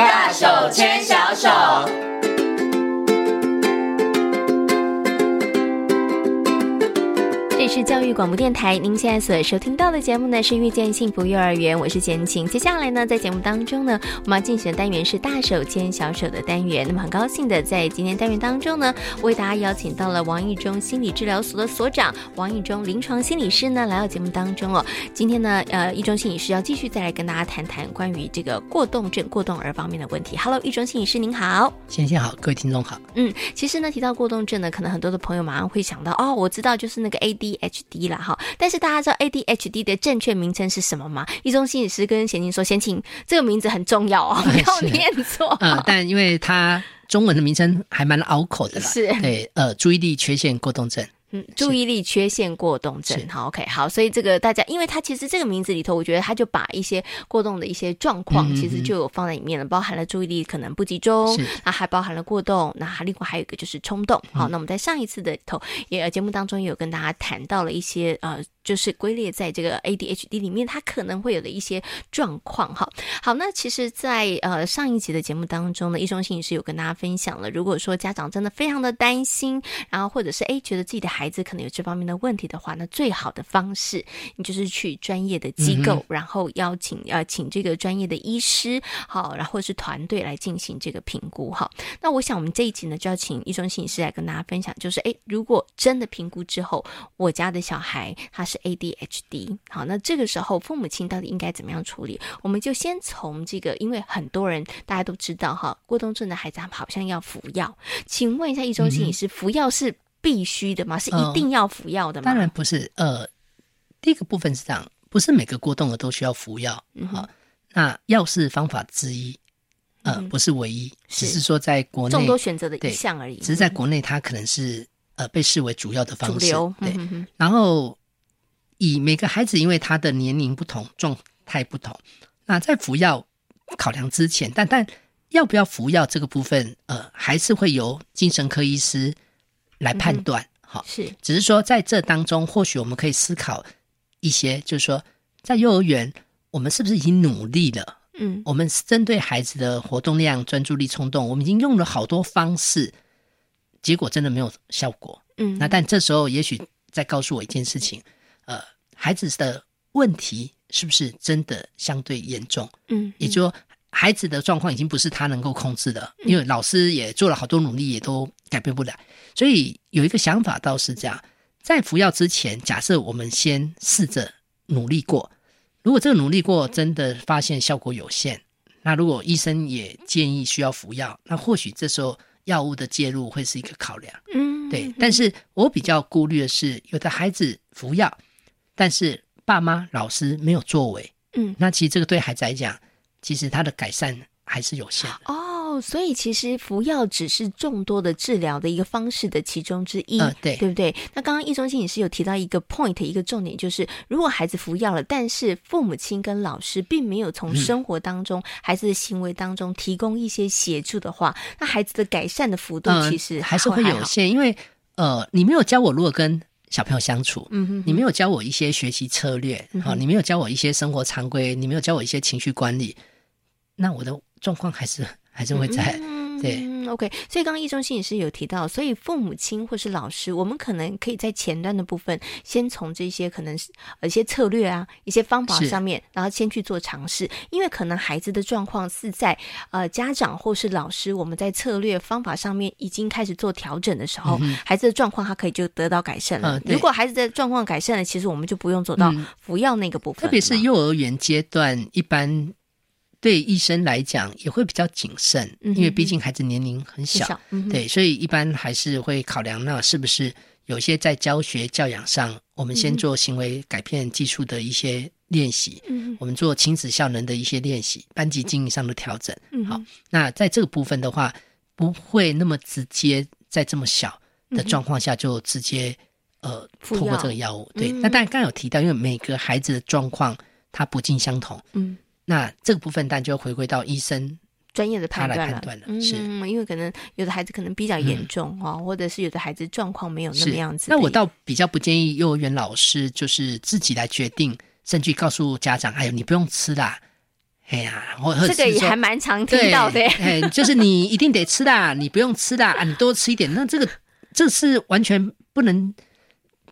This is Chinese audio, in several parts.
大手牵小手。是教育广播电台，您现在所收听到的节目呢是遇见幸福幼儿园，我是简晴。接下来呢，在节目当中呢，我们要进行的单元是大手牵小手的单元。那么很高兴的在今天单元当中呢，为大家邀请到了王义中心理治疗所的所长王义中临床心理师呢来到节目当中哦。今天呢，呃，意中心理师要继续再来跟大家谈谈关于这个过动症、过动儿方面的问题。Hello，意中心理师您好，先生好，各位听众好。嗯，其实呢，提到过动症呢，可能很多的朋友马上会想到哦，我知道就是那个 AD。ADHD 啦哈，但是大家知道 ADHD 的正确名称是什么吗？一中心理师跟贤琴说，贤琴这个名字很重要哦，不要念错。呃，但因为它中文的名称还蛮拗口的啦，是，对，呃，注意力缺陷过动症。嗯，注意力缺陷过动症，好，OK，好，所以这个大家，因为它其实这个名字里头，我觉得它就把一些过动的一些状况，其实就有放在里面了，嗯嗯嗯，包含了注意力可能不集中，那还包含了过动，那还另外还有一个就是冲动。好，那我们在上一次的头也节目当中也有跟大家谈到了一些呃。就是归列在这个 ADHD 里面，它可能会有的一些状况哈。好，那其实在，在呃上一集的节目当中呢，意中心理师有跟大家分享了，如果说家长真的非常的担心，然后或者是诶觉得自己的孩子可能有这方面的问题的话，那最好的方式，你就是去专业的机构，嗯、然后邀请呃请这个专业的医师，好，然后是团队来进行这个评估哈。那我想我们这一集呢，就要请意中心理师来跟大家分享，就是诶如果真的评估之后，我家的小孩他是 ADHD，好，那这个时候父母亲到底应该怎么样处理？我们就先从这个，因为很多人大家都知道哈，过动症的孩子他们好像要服药，请问一下，易中心理师，服药是必须的吗？是一定要服药的吗？当然不是，呃，第一个部分是这样，不是每个过动儿都需要服药，嗯，好，那药是方法之一，呃，不是唯一，只是说在国内众多选择的一项而已，只是在国内它可能是呃被视为主要的方式，流对，然后。以每个孩子，因为他的年龄不同，状态不同，那在服药考量之前，但但要不要服药这个部分，呃，还是会由精神科医师来判断。好、嗯，是，只是说在这当中，或许我们可以思考一些，就是说，在幼儿园，我们是不是已经努力了？嗯，我们针对孩子的活动量、专注力、冲动，我们已经用了好多方式，结果真的没有效果。嗯，那但这时候，也许再告诉我一件事情。呃，孩子的问题是不是真的相对严重？嗯，嗯，也就是说，孩子的状况已经不是他能够控制的，因为老师也做了好多努力，也都改变不了。所以有一个想法倒是这样：在服药之前，假设我们先试着努力过，如果这个努力过真的发现效果有限，那如果医生也建议需要服药，那或许这时候药物的介入会是一个考量。嗯，对。但是我比较顾虑的是，有的孩子服药。但是爸妈、老师没有作为，嗯，那其实这个对孩子来讲，其实他的改善还是有限的哦。所以其实服药只是众多的治疗的一个方式的其中之一，呃、对，对不对？那刚刚易中心也是有提到一个 point，一个重点，就是如果孩子服药了，但是父母亲跟老师并没有从生活当中、嗯、孩子的行为当中提供一些协助的话，那孩子的改善的幅度其实还、呃、还是会有限，因为呃，你没有教我如何跟。小朋友相处，嗯哼，你没有教我一些学习策略，好、你没有教我一些生活常规，你没有教我一些情绪管理，那我的状况还是还是会在。嗯对，OK。所以刚刚易中心也是有提到，所以父母亲或是老师，我们可能可以在前端的部分，先从这些可能是呃一些策略啊、一些方法上面，然后先去做尝试。因为可能孩子的状况是在呃家长或是老师，我们在策略方法上面已经开始做调整的时候，嗯、孩子的状况他可以就得到改善了。嗯、如果孩子的状况改善了，其实我们就不用走到服药那个部分。特别是幼儿园阶段，一般。对医生来讲也会比较谨慎，嗯、因为毕竟孩子年龄很小，小嗯、对，所以一般还是会考量那是不是有些在教学教养上，我们先做行为改变技术的一些练习，嗯、我们做亲子效能的一些练习，班级经营上的调整。嗯、好，那在这个部分的话，不会那么直接在这么小的状况下就直接、呃通过这个药物。对，嗯、那当然刚刚有提到，因为每个孩子的状况它不尽相同。嗯。那这个部分，但就回归到医生专业的判断了。断了，因为可能有的孩子可能比较严重哈，嗯、或者是有的孩子状况没有那么样子。那我倒比较不建议幼儿园老师就是自己来决定，甚至告诉家长：“哎呦，你不用吃啦。”哎呀，我这个也还蛮常听到的，哎，就是你一定得吃的，你不用吃的啊，你多吃一点。那这个这是完全不能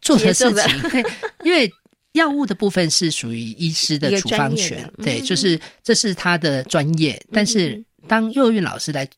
做的事情，因为药物的部分是属于医师的处方权，对，就是这是他的专业。嗯、但是当幼儿园老师来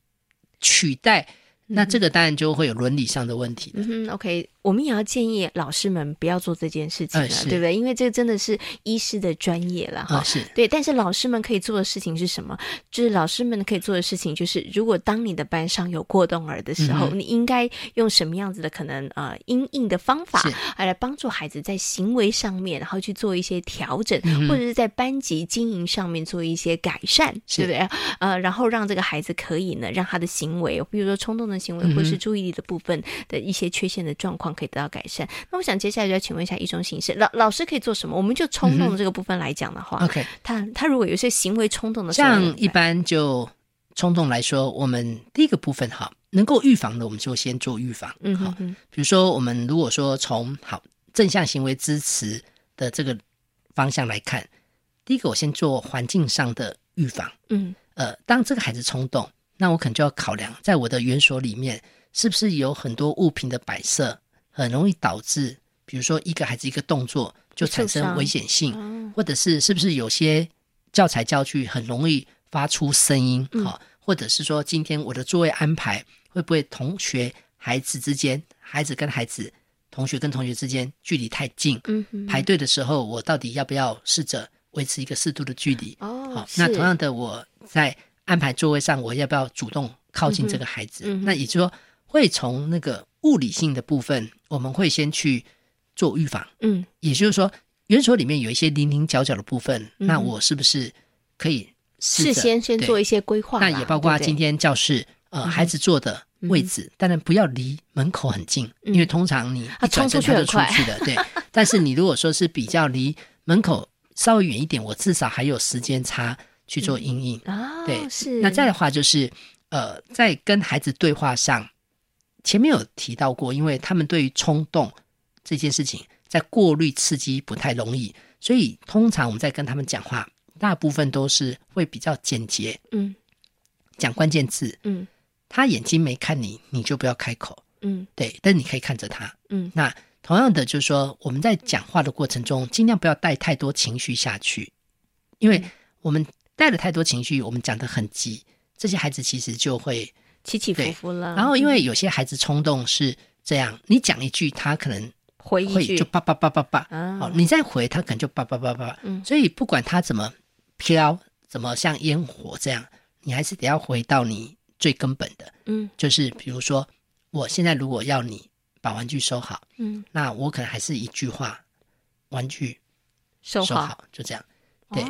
取代，嗯、那这个当然就会有伦理上的问题。嗯，OK。我们也要建议老师们不要做这件事情了，对不对？因为这个真的是医师的专业了哈。是，对。但是老师们可以做的事情是什么？就是老师们可以做的事情就是，如果当你的班上有过动儿的时候，你应该用什么样子的可能呃因应的方法，来帮助孩子在行为上面，然后去做一些调整，或者是在班级经营上面做一些改善，对不对？呃，然后让这个孩子可以呢，让他的行为，比如说冲动的行为，或是注意力的部分的一些缺陷的状况。可以得到改善。那我想接下来就要请问一下一中形式，老老师可以做什么？我们就冲动的这个部分来讲的话、嗯、，OK，他他如果有些行为冲动的像一般就冲动来说，我们第一个部分哈，能够预防的，我们就先做预防。嗯好，比如说我们如果说从好正向行为支持的这个方向来看，第一个我先做环境上的预防。嗯，呃，当这个孩子冲动，那我可能就要考量，在我的园所里面是不是有很多物品的摆设。很容易导致，比如说一个孩子一个动作就产生危险性，或者是是不是有些教材教具很容易发出声音，好，或者是说今天我的座位安排会不会同学孩子之间，孩子跟孩子，同学跟同学之间距离太近，排队的时候我到底要不要试着维持一个适度的距离？哦，好，那同样的我在安排座位上，我要不要主动靠近这个孩子？那也就是说会从那个。物理性的部分，我们会先去做预防。嗯，也就是说，园所里面有一些零零角角的部分，嗯、那我是不是可以事先先做一些规划？那也包括今天教室呃孩子坐的位置，当然、嗯、不要离门口很近，嗯、因为通常你一转身他就出去了。对，但是你如果说是比较离门口稍微远一点，我至少还有时间差去做阴影。啊、嗯，对，哦、是。那再的话就是呃，在跟孩子对话上。前面有提到过，因为他们对于冲动这件事情，在过滤刺激不太容易，所以通常我们在跟他们讲话，大部分都是会比较简洁，嗯，讲关键字，嗯，他眼睛没看你，你就不要开口，嗯，对，但你可以看着他，嗯，那同样的就是说，我们在讲话的过程中，尽量不要带太多情绪下去，因为我们带了太多情绪，我们讲的很急，这些孩子其实就会。起起伏伏了，然后因为有些孩子冲动是这样，嗯、你讲一句，他可能回一句，就叭叭叭叭叭，哦，你再回，他可能就叭叭叭叭，嗯，所以不管他怎么飘，怎么像烟火这样，你还是得要回到你最根本的，嗯，就是比如说，我现在如果要你把玩具收好，嗯，那我可能还是一句话，玩具收好，收好就这样，对。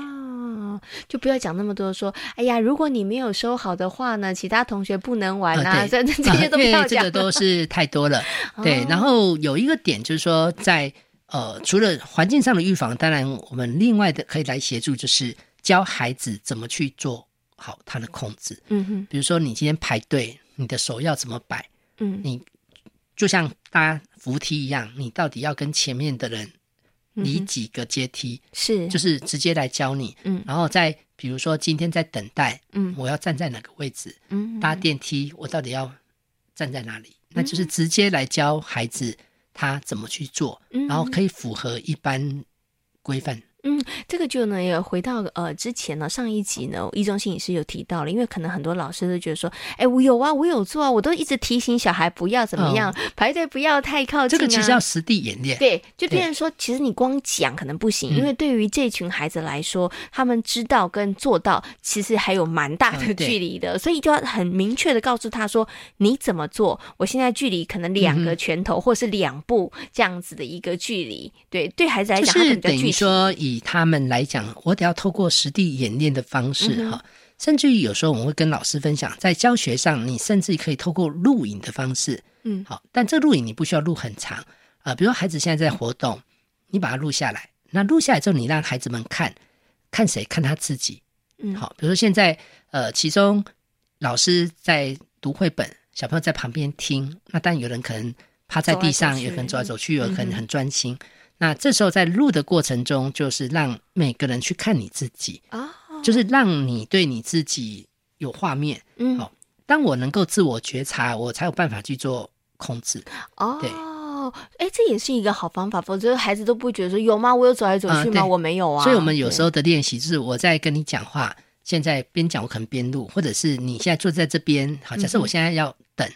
哦就不要讲那么多，说，哎呀，如果你没有收好的话呢，其他同学不能玩啊，这、啊、这些都不要讲，这个都是太多了。对，然后有一个点就是说在，在呃，除了环境上的预防，当然我们另外的可以来协助，就是教孩子怎么去做好他的控制。嗯哼，比如说你今天排队，你的手要怎么摆？嗯，你就像搭扶梯一样，你到底要跟前面的人。离几个阶梯是，就是直接来教你，嗯，然后再比如说今天在等待，嗯，我要站在哪个位置，嗯，搭电梯我到底要站在哪里？嗯，那就是直接来教孩子他怎么去做，嗯，然后可以符合一般规范。嗯，这个就呢，也回到呃之前呢，上一集呢，一中心也是有提到了，因为可能很多老师都觉得说，哎，我有啊，我有做啊，我都一直提醒小孩不要怎么样、哦、排队，不要太靠近、啊。这个其实要实地演练。对，就变成说，其实你光讲可能不行，因为对于这群孩子来说，嗯、他们知道跟做到其实还有蛮大的距离的，嗯、所以就要很明确的告诉他说，你怎么做？我现在距离可能两个拳头，或是两步这样子的一个距离。嗯、对，对孩子来讲，他是等于说以。以他们来讲，我得要透过实地演练的方式哈，嗯、甚至于有时候我们会跟老师分享，在教学上，你甚至可以透过录影的方式，嗯，好，但这录影你不需要录很长啊、呃，比如说孩子现在在活动，你把它录下来，那录下来之后，你让孩子们看，看谁？看他自己，嗯，好，比如说现在呃，其中老师在读绘本，小朋友在旁边听，那但有人可能趴在地上，有可能走来走去，有可能很专心。嗯那这时候在录的过程中，就是让每个人去看你自己啊，哦、就是让你对你自己有画面。嗯，好，当我能够自我觉察，我才有办法去做控制。哦，对。哎，这也是一个好方法，否则孩子都不会觉得说有吗？我有走来走去吗？嗯、我没有啊。所以，我们有时候的练习就是我在跟你讲话，现在边讲我可能边录，或者是你现在坐在这边，好，假设我现在要等、嗯、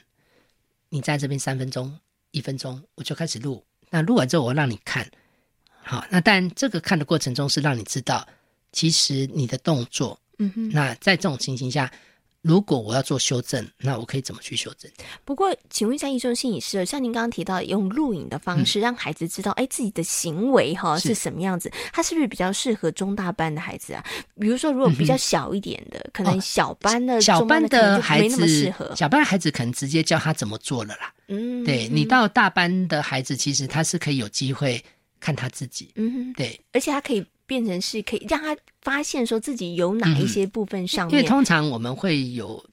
你在这边三分钟、一分钟，我就开始录。那录完之后，我让你看，好，那但这个看的过程中是让你知道，其实你的动作，嗯哼，那在这种情形下。如果我要做修正，那我可以怎么去修正？不过，请问一下，医生心理师，像您刚刚提到用录影的方式，让孩子知道，哎、嗯，自己的行为哈是什么样子，他是不是比较适合中大班的孩子啊？比如说，如果比较小一点的，嗯、可能小班的、小班的孩子，适合小班的孩子可能直接教他怎么做了啦。嗯，对，你到大班的孩子，其实他是可以有机会看他自己。嗯，对，而且他可以。变成是可以让他发现说自己有哪一些部分上面，嗯、因为通常我们会有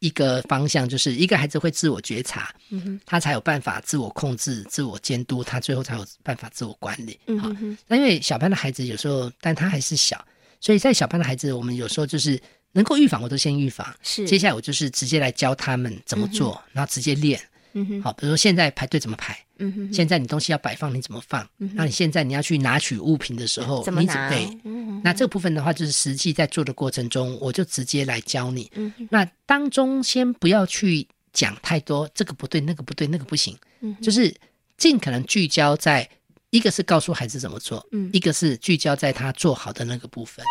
一个方向，就是一个孩子会自我觉察，嗯哼，他才有办法自我控制、自我监督，他最后才有办法自我管理。嗯哼哼，那因为小班的孩子有时候，但他还是小，所以在小班的孩子，我们有时候就是能够预防，我都先预防。是，接下来我就是直接来教他们怎么做，嗯、然后直接练。嗯哼，好，比如说现在排队怎么排？嗯哼，现在你东西要摆放，你怎么放？嗯，那你现在你要去拿取物品的时候，怎么拿？对，嗯哼，那这个部分的话，就是实际在做的过程中，我就直接来教你。嗯哼，那当中先不要去讲太多，这个不对，那个不对，那个不行。嗯，就是尽可能聚焦在一个是告诉孩子怎么做，嗯，一个是聚焦在他做好的那个部分。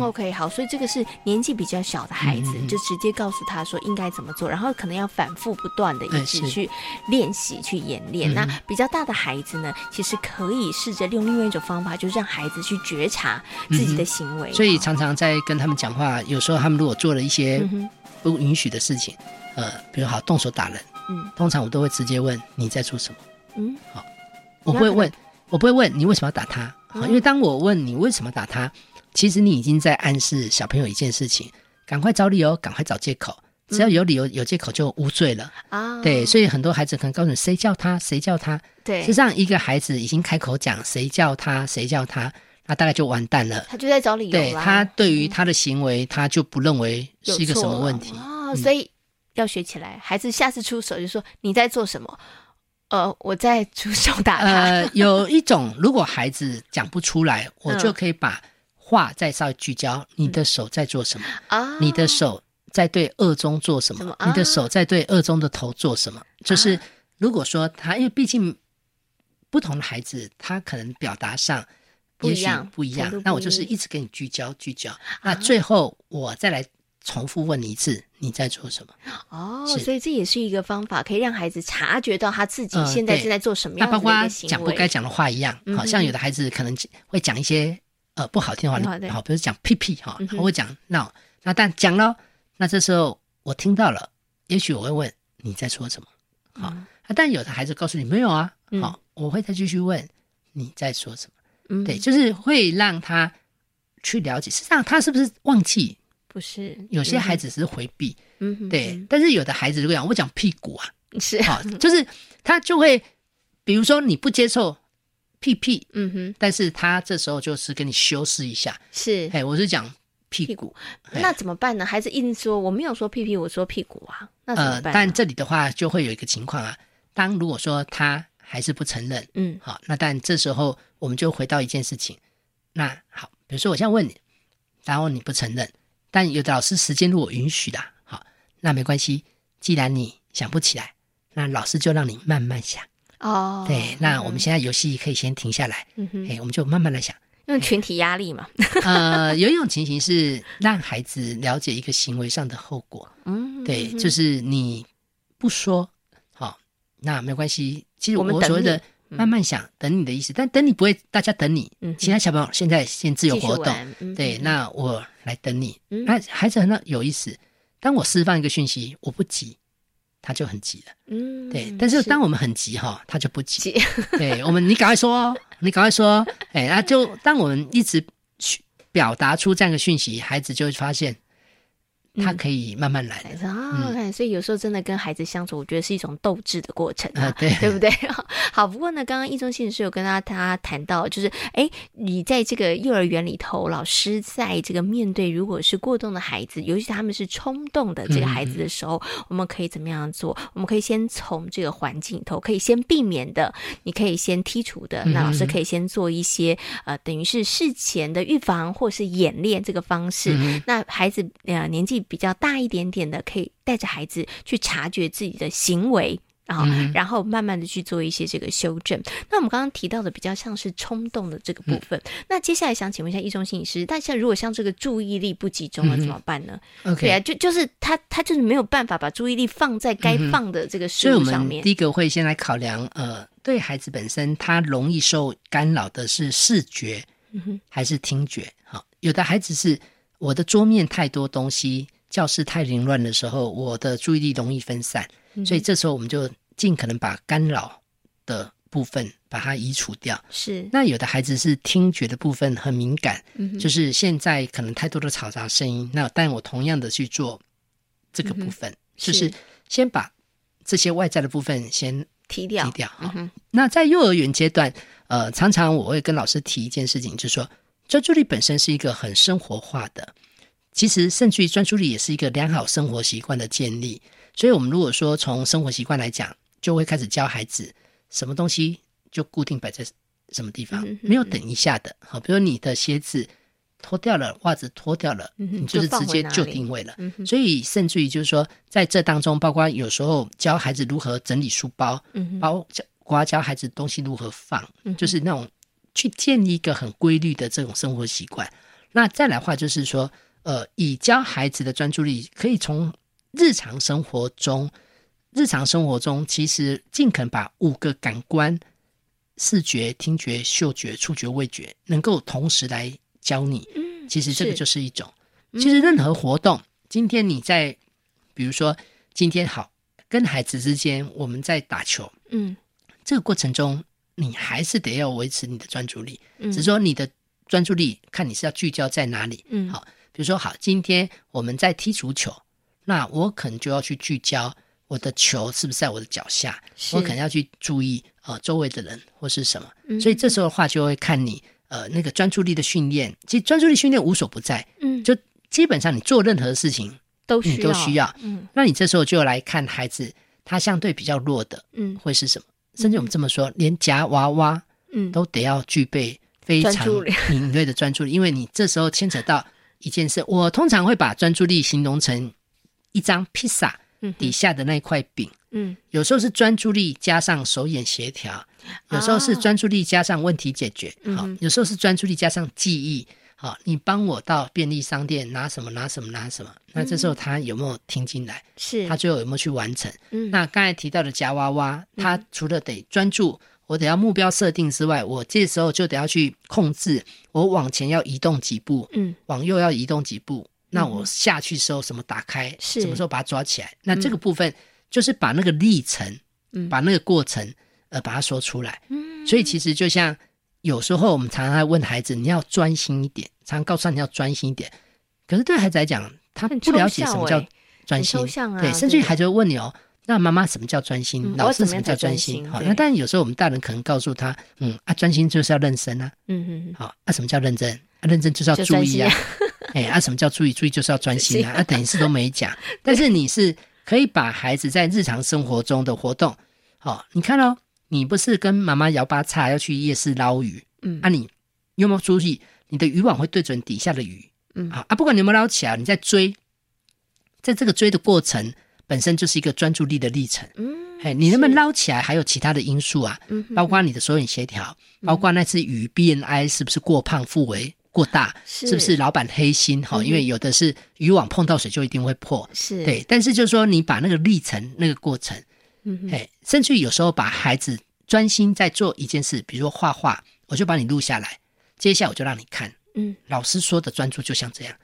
OK，好，所以这个是年纪比较小的孩子，嗯、就直接告诉他说应该怎么做，然后可能要反复不断的一直去练习、去演练。嗯、那比较大的孩子呢，其实可以试着用另外一种方法，就是让孩子去觉察自己的行为。嗯、所以常常在跟他们讲话，有时候他们如果做了一些不允许的事情，嗯、呃，比如好动手打人，嗯，通常我都会直接问你在做什么，嗯，好，我不会问，我不会问你为什么要打他，好，因为当我问你为什么打他。其实你已经在暗示小朋友一件事情，赶快找理由，赶快找借口。只要有理由、有借口，就无罪了啊！对，所以很多孩子可能告诉你，谁叫他，谁叫他。对，实际上一个孩子已经开口讲谁叫他，谁叫他，那大概就完蛋了。他就在找理由。对，他对于他的行为，他就不认为是一个什么问题啊。所以要学起来，孩子下次出手就说你在做什么？呃，我在出手打他。呃，有一种，如果孩子讲不出来，我就可以把。话再稍微聚焦，你的手在做什么？啊、嗯，你的手在对二中做什么？什么啊、你的手在对二中的头做什么？就是如果说他，因为毕竟不同的孩子，他可能表达上也许不一样，那我就是一直给你聚焦聚焦。啊、那最后我再来重复问你一次，你在做什么？哦，所以这也是一个方法，可以让孩子察觉到他自己现在正在做什么。那包括讲不该讲的话一样，好像有的孩子可能会讲一些。呃，不好听的话，你好，比如讲屁屁哈，我会讲闹，那但讲了，那这时候我听到了，也许我会问你在说什么，好，但有的孩子告诉你没有啊，好，我会再继续问你在说什么，对，就是会让他去了解，实际上他是不是忘记？不是，有些孩子只是回避，嗯，对，但是有的孩子如果讲我讲屁股啊，是，好，就是他就会，比如说你不接受。屁屁，嗯哼，但是他这时候就是跟你修饰一下，是，哎，我是讲屁股，屁股那怎么办呢？孩子硬说我没有说屁屁，我说屁股啊，那怎么办？呃，但这里的话就会有一个情况啊，当如果说他还是不承认，嗯，好，那但这时候我们就回到一件事情，那好，比如说我现在问你，然后你不承认，但有的老师时间如果允许的，好，那没关系，既然你想不起来，那老师就让你慢慢想。哦，对，那我们现在游戏可以先停下来，嗯哼，哎，我们就慢慢来想，用群体压力嘛。呃，有一种情形是让孩子了解一个行为上的后果，嗯，对，就是你不说，好，那没关系。其实我们所谓的慢慢想，等你的意思，但等你不会，大家等你，嗯其他小朋友现在先自由活动，对，那我来等你。那孩子很有意思，当我释放一个讯息，我不急。他就很急了，嗯，对。但是当我们很急哈，他就不急。对，我们你赶快说，你赶快说，哎，那就当我们一直去表达出这样的讯息，孩子就会发现，他可以慢慢来的啊。嗯、所以有时候真的跟孩子相处，我觉得是一种斗志的过程啊，啊对，对不对？好，不过呢，刚刚易中信是有跟他他谈到，就是哎，你在这个幼儿园里头，老师在这个面对如果是过动的孩子，尤其他们是冲动的这个孩子的时候，嗯、我们可以怎么样做？我们可以先从这个环境里头，可以先避免的，你可以先剔除的，那老师可以先做一些呃，等于是事前的预防或是演练这个方式。嗯、那孩子呃年纪比较大一点点的，可以带着孩子去察觉自己的行为。啊，然后慢慢的去做一些这个修正。那我们刚刚提到的比较像是冲动的这个部分。那接下来想请问一下易中心理师，但像如果像这个注意力不集中了怎么办呢？对啊，就就是他他就是没有办法把注意力放在该放的这个事物上面。第一个会先来考量，呃，对孩子本身他容易受干扰的是视觉，还是听觉？好，有的孩子是我的桌面太多东西，教室太凌乱的时候，我的注意力容易分散。所以这时候我们就尽可能把干扰的部分把它移除掉。是。那有的孩子是听觉的部分很敏感，嗯、就是现在可能太多的嘈杂声音。那但我同样的去做这个部分，嗯、就是先把这些外在的部分先提掉。提掉。嗯、那在幼儿园阶段，呃，常常我会跟老师提一件事情，就是说专注力本身是一个很生活化的，其实甚至于专注力也是一个良好生活习惯的建立。所以，我们如果说从生活习惯来讲，就会开始教孩子什么东西就固定摆在什么地方，没有等一下的。好，比如你的鞋子脱掉了，袜子脱掉了，你就是直接就定位了。所以，甚至于就是说，在这当中，包括有时候教孩子如何整理书包，包括教孩子东西如何放，就是那种去建立一个很规律的这种生活习惯。那再来的话，就是说，呃，以教孩子的专注力可以从。日常生活中，日常生活中，其实尽可能把五个感官——视觉、听觉、嗅觉、触觉、味觉，能够同时来教你。嗯，其实这个就是一种。其实任何活动，今天你在，比如说今天好跟孩子之间，我们在打球。嗯，这个过程中，你还是得要维持你的专注力。嗯，只是说你的专注力，看你是要聚焦在哪里。嗯，好，比如说好，今天我们在踢足球。那我可能就要去聚焦我的球是不是在我的脚下，我可能要去注意呃周围的人或是什么，嗯、所以这时候的话就会看你呃那个专注力的训练，其实专注力训练无所不在，嗯，就基本上你做任何事情都需要，你都需要，嗯，那你这时候就来看孩子他相对比较弱的，嗯，会是什么？嗯、甚至我们这么说，连夹娃娃，嗯，都得要具备非常敏锐的专注力，因为你这时候牵扯到一件事，我通常会把专注力形容成。一张披萨底下的那块饼，嗯，有时候是专注力加上手眼协调，有时候是专注力加上问题解决，好、哦，有时候是专注力加上记忆，好、哦，你帮我到便利商店拿什么拿什么拿什么，那这时候他有没有听进来？是，他最后有没有去完成？嗯，那刚才提到的夹娃娃，他除了得专注，我得要目标设定之外，我这时候就得要去控制，我往前要移动几步，嗯，往右要移动几步。那我下去时候什么打开，是什么时候把它抓起来？那这个部分就是把那个历程，嗯，把那个过程，呃，把它说出来。嗯，所以其实就像有时候我们常常在问孩子，你要专心一点，常常告诉他你要专心一点。可是对孩子来讲，他不了解什么叫专心，啊、对，甚至于孩子会问你哦，那妈妈什么叫专心？嗯、老师什么叫专心？好，那但有时候我们大人可能告诉他，嗯啊，专心就是要认真啊，嗯嗯，好啊，什么叫认真？啊，认真就是要注意啊。哎，啊，什么叫注意？注意就是要专心啊！啊，等于是都没讲。但是你是可以把孩子在日常生活中的活动，好、哦，你看哦，你不是跟妈妈摇八叉要去夜市捞鱼，嗯，啊，你有没有注意你的渔网会对准底下的鱼？嗯，啊，不管你有没有捞起来，你在追，在这个追的过程本身就是一个专注力的历程。嗯，哎，你能不能捞起来？还有其他的因素啊，嗯，包括你的手眼协调，包括那次鱼 BNI 是不是过胖腹围？过大是不是老板黑心？哈，因为有的是渔网碰到水就一定会破，是对。但是就是说，你把那个历程、那个过程，嗯，哎，甚至有时候把孩子专心在做一件事，比如说画画，我就把你录下来，接下来我就让你看，嗯，老师说的专注就像这样，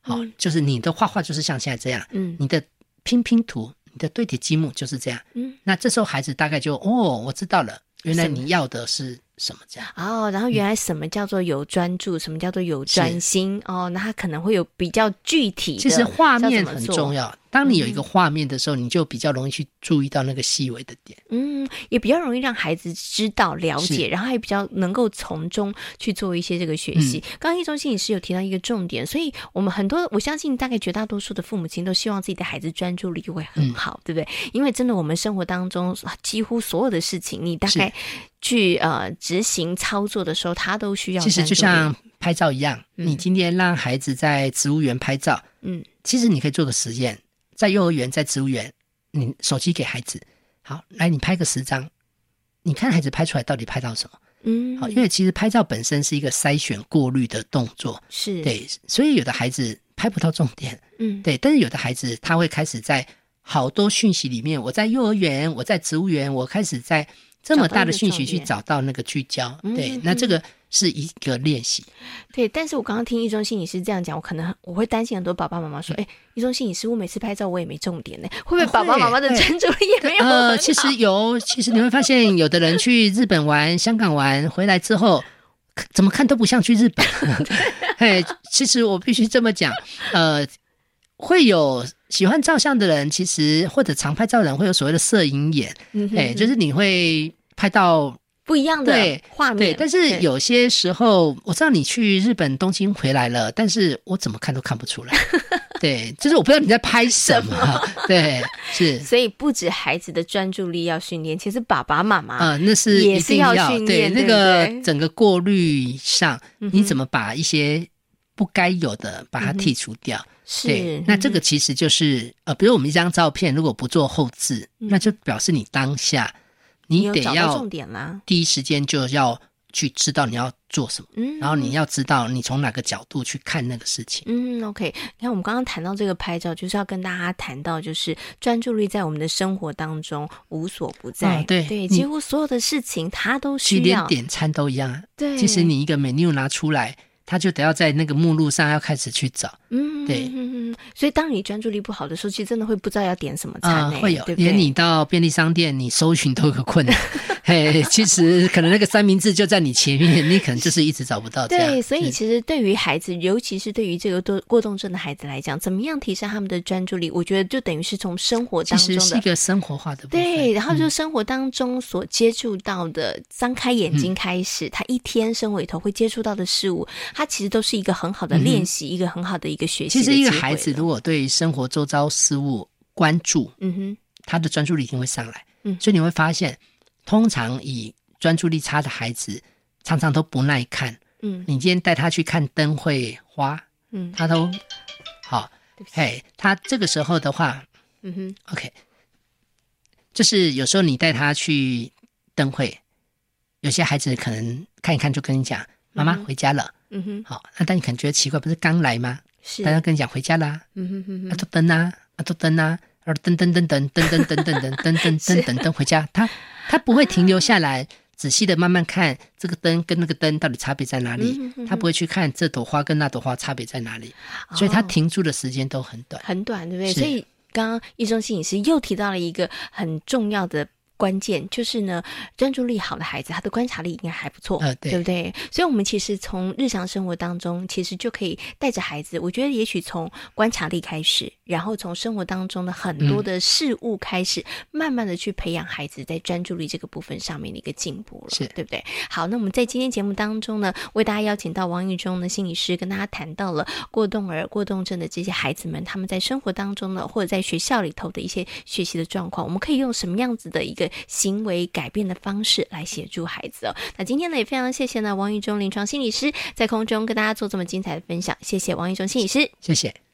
好，就是你的画画就是像现在这样，嗯，你的拼拼图、你的对叠积木就是这样，嗯，那这时候孩子大概就哦，我知道了，原来你要的是。什么这样。哦，然后原来什么叫做有专注，嗯、什么叫做有专心哦，那他可能会有比较具体的。其实画面很重要。当你有一个画面的时候，嗯、你就比较容易去注意到那个细微的点。嗯，也比较容易让孩子知道、了解，然后还比较能够从中去做一些这个学习。嗯、刚刚一中心理师有提到一个重点，所以我们很多，我相信大概绝大多数的父母亲都希望自己的孩子专注力会很好，嗯、对不对？因为真的，我们生活当中几乎所有的事情，你大概去呃执行操作的时候，他都需要。其实就像拍照一样，嗯、你今天让孩子在植物园拍照，嗯，其实你可以做个实验。在幼儿园，在植物园，你手机给孩子，好，来你拍个十张，你看孩子拍出来到底拍到什么？嗯，好，因为其实拍照本身是一个筛选过滤的动作，是对，所以有的孩子拍不到重点，嗯，对，但是有的孩子他会开始在好多讯息里面，我在幼儿园，我在植物园，我开始在这么大的讯息去找到那个聚焦，对，那这个。是一个练习，对。但是我刚刚听一中心理师这样讲，我可能我会担心很多爸爸妈妈说：“哎、嗯，一中心理师，我每次拍照我也没重点呢，会不会爸爸妈妈的专注力也没有？”呃，其实有，其实你会发现，有的人去日本玩、香港玩回来之后，怎么看都不像去日本。嘿，其实我必须这么讲，呃，会有喜欢照相的人，其实或者常拍照的人会有所谓的摄影眼，嗯哼哼，哎，就是你会拍到。不一样的画面，对，但是有些时候，我知道你去日本东京回来了，但是我怎么看都看不出来。对，就是我不知道你在拍什么。什 么对，是。所以不止孩子的专注力要训练，其实爸爸妈妈啊，那是也是要训练。对，那个整个过滤上，你怎么把一些不该有的把它剔除掉？对，是。那这个其实就是呃，比如我们一张照片，如果不做后置，那就表示你当下。你得要重点啦，第一时间就要去知道你要做什么，嗯，然后你要知道你从哪个角度去看那个事情，嗯，OK。你看我们刚刚谈到这个拍照，就是要跟大家谈到，就是专注力在我们的生活当中无所不在，哦、对对，几乎所有的事情它都需要，连点餐都一样，对，其实你一个 menu 拿出来。他就得要在那个目录上要开始去找，嗯，对，嗯，所以当你专注力不好的时候，其实真的会不知道要点什么餐，欸，会有，对对连你到便利商店，你搜寻都有困难。嘿，其实可能那个三明治就在你前面，你可能就是一直找不到。对，所以其实对于孩子，尤其是对于这个多过动症的孩子来讲，怎么样提升他们的专注力？我觉得就等于是从生活当中的，是一个生活化的部分。对，然后就生活当中所接触到的，张开眼睛开始，他一天生活里头会接触到的事物。它其实都是一个很好的练习，嗯、一个很好的一个学习。其实一个孩子如果对生活周遭事物关注，嗯哼，他的专注力一定会上来。嗯，所以你会发现，通常以专注力差的孩子，常常都不耐看。嗯，你今天带他去看灯会花，嗯，他都好。嘿，他这个时候的话，嗯哼，OK，就是有时候你带他去灯会，有些孩子可能看一看就跟你讲。妈妈回家了，嗯哼，好，那但你可能觉得奇怪，不是刚来吗？是，大家跟你讲回家啦，嗯哼哼哼，啊，都灯啊，啊，都灯啊，啊，灯灯灯灯灯灯灯灯灯灯灯灯 灯回家，他他不会停留下来，仔细的慢慢看这个灯跟那个灯到底差别在哪里，他不会去看这朵花跟那朵花差别在哪里，所以他停住的时间都很短，很短，对不对？所以刚刚一中心理师又提到了一个很重要的。关键就是呢，专注力好的孩子，他的观察力应该还不错，呃、对，对不对？所以，我们其实从日常生活当中，其实就可以带着孩子。我觉得，也许从观察力开始，然后从生活当中的很多的事物开始，嗯、慢慢的去培养孩子在专注力这个部分上面的一个进步了，是对不对？好，那我们在今天节目当中呢，为大家邀请到王玉忠的心理师，跟大家谈到了过动儿、过动症的这些孩子们，他们在生活当中呢，或者在学校里头的一些学习的状况，我们可以用什么样子的一个行为改变的方式来协助孩子哦。那今天呢，也非常谢谢呢王玉忠临床心理师在空中跟大家做这么精彩的分享，谢谢王玉忠心理师，谢谢。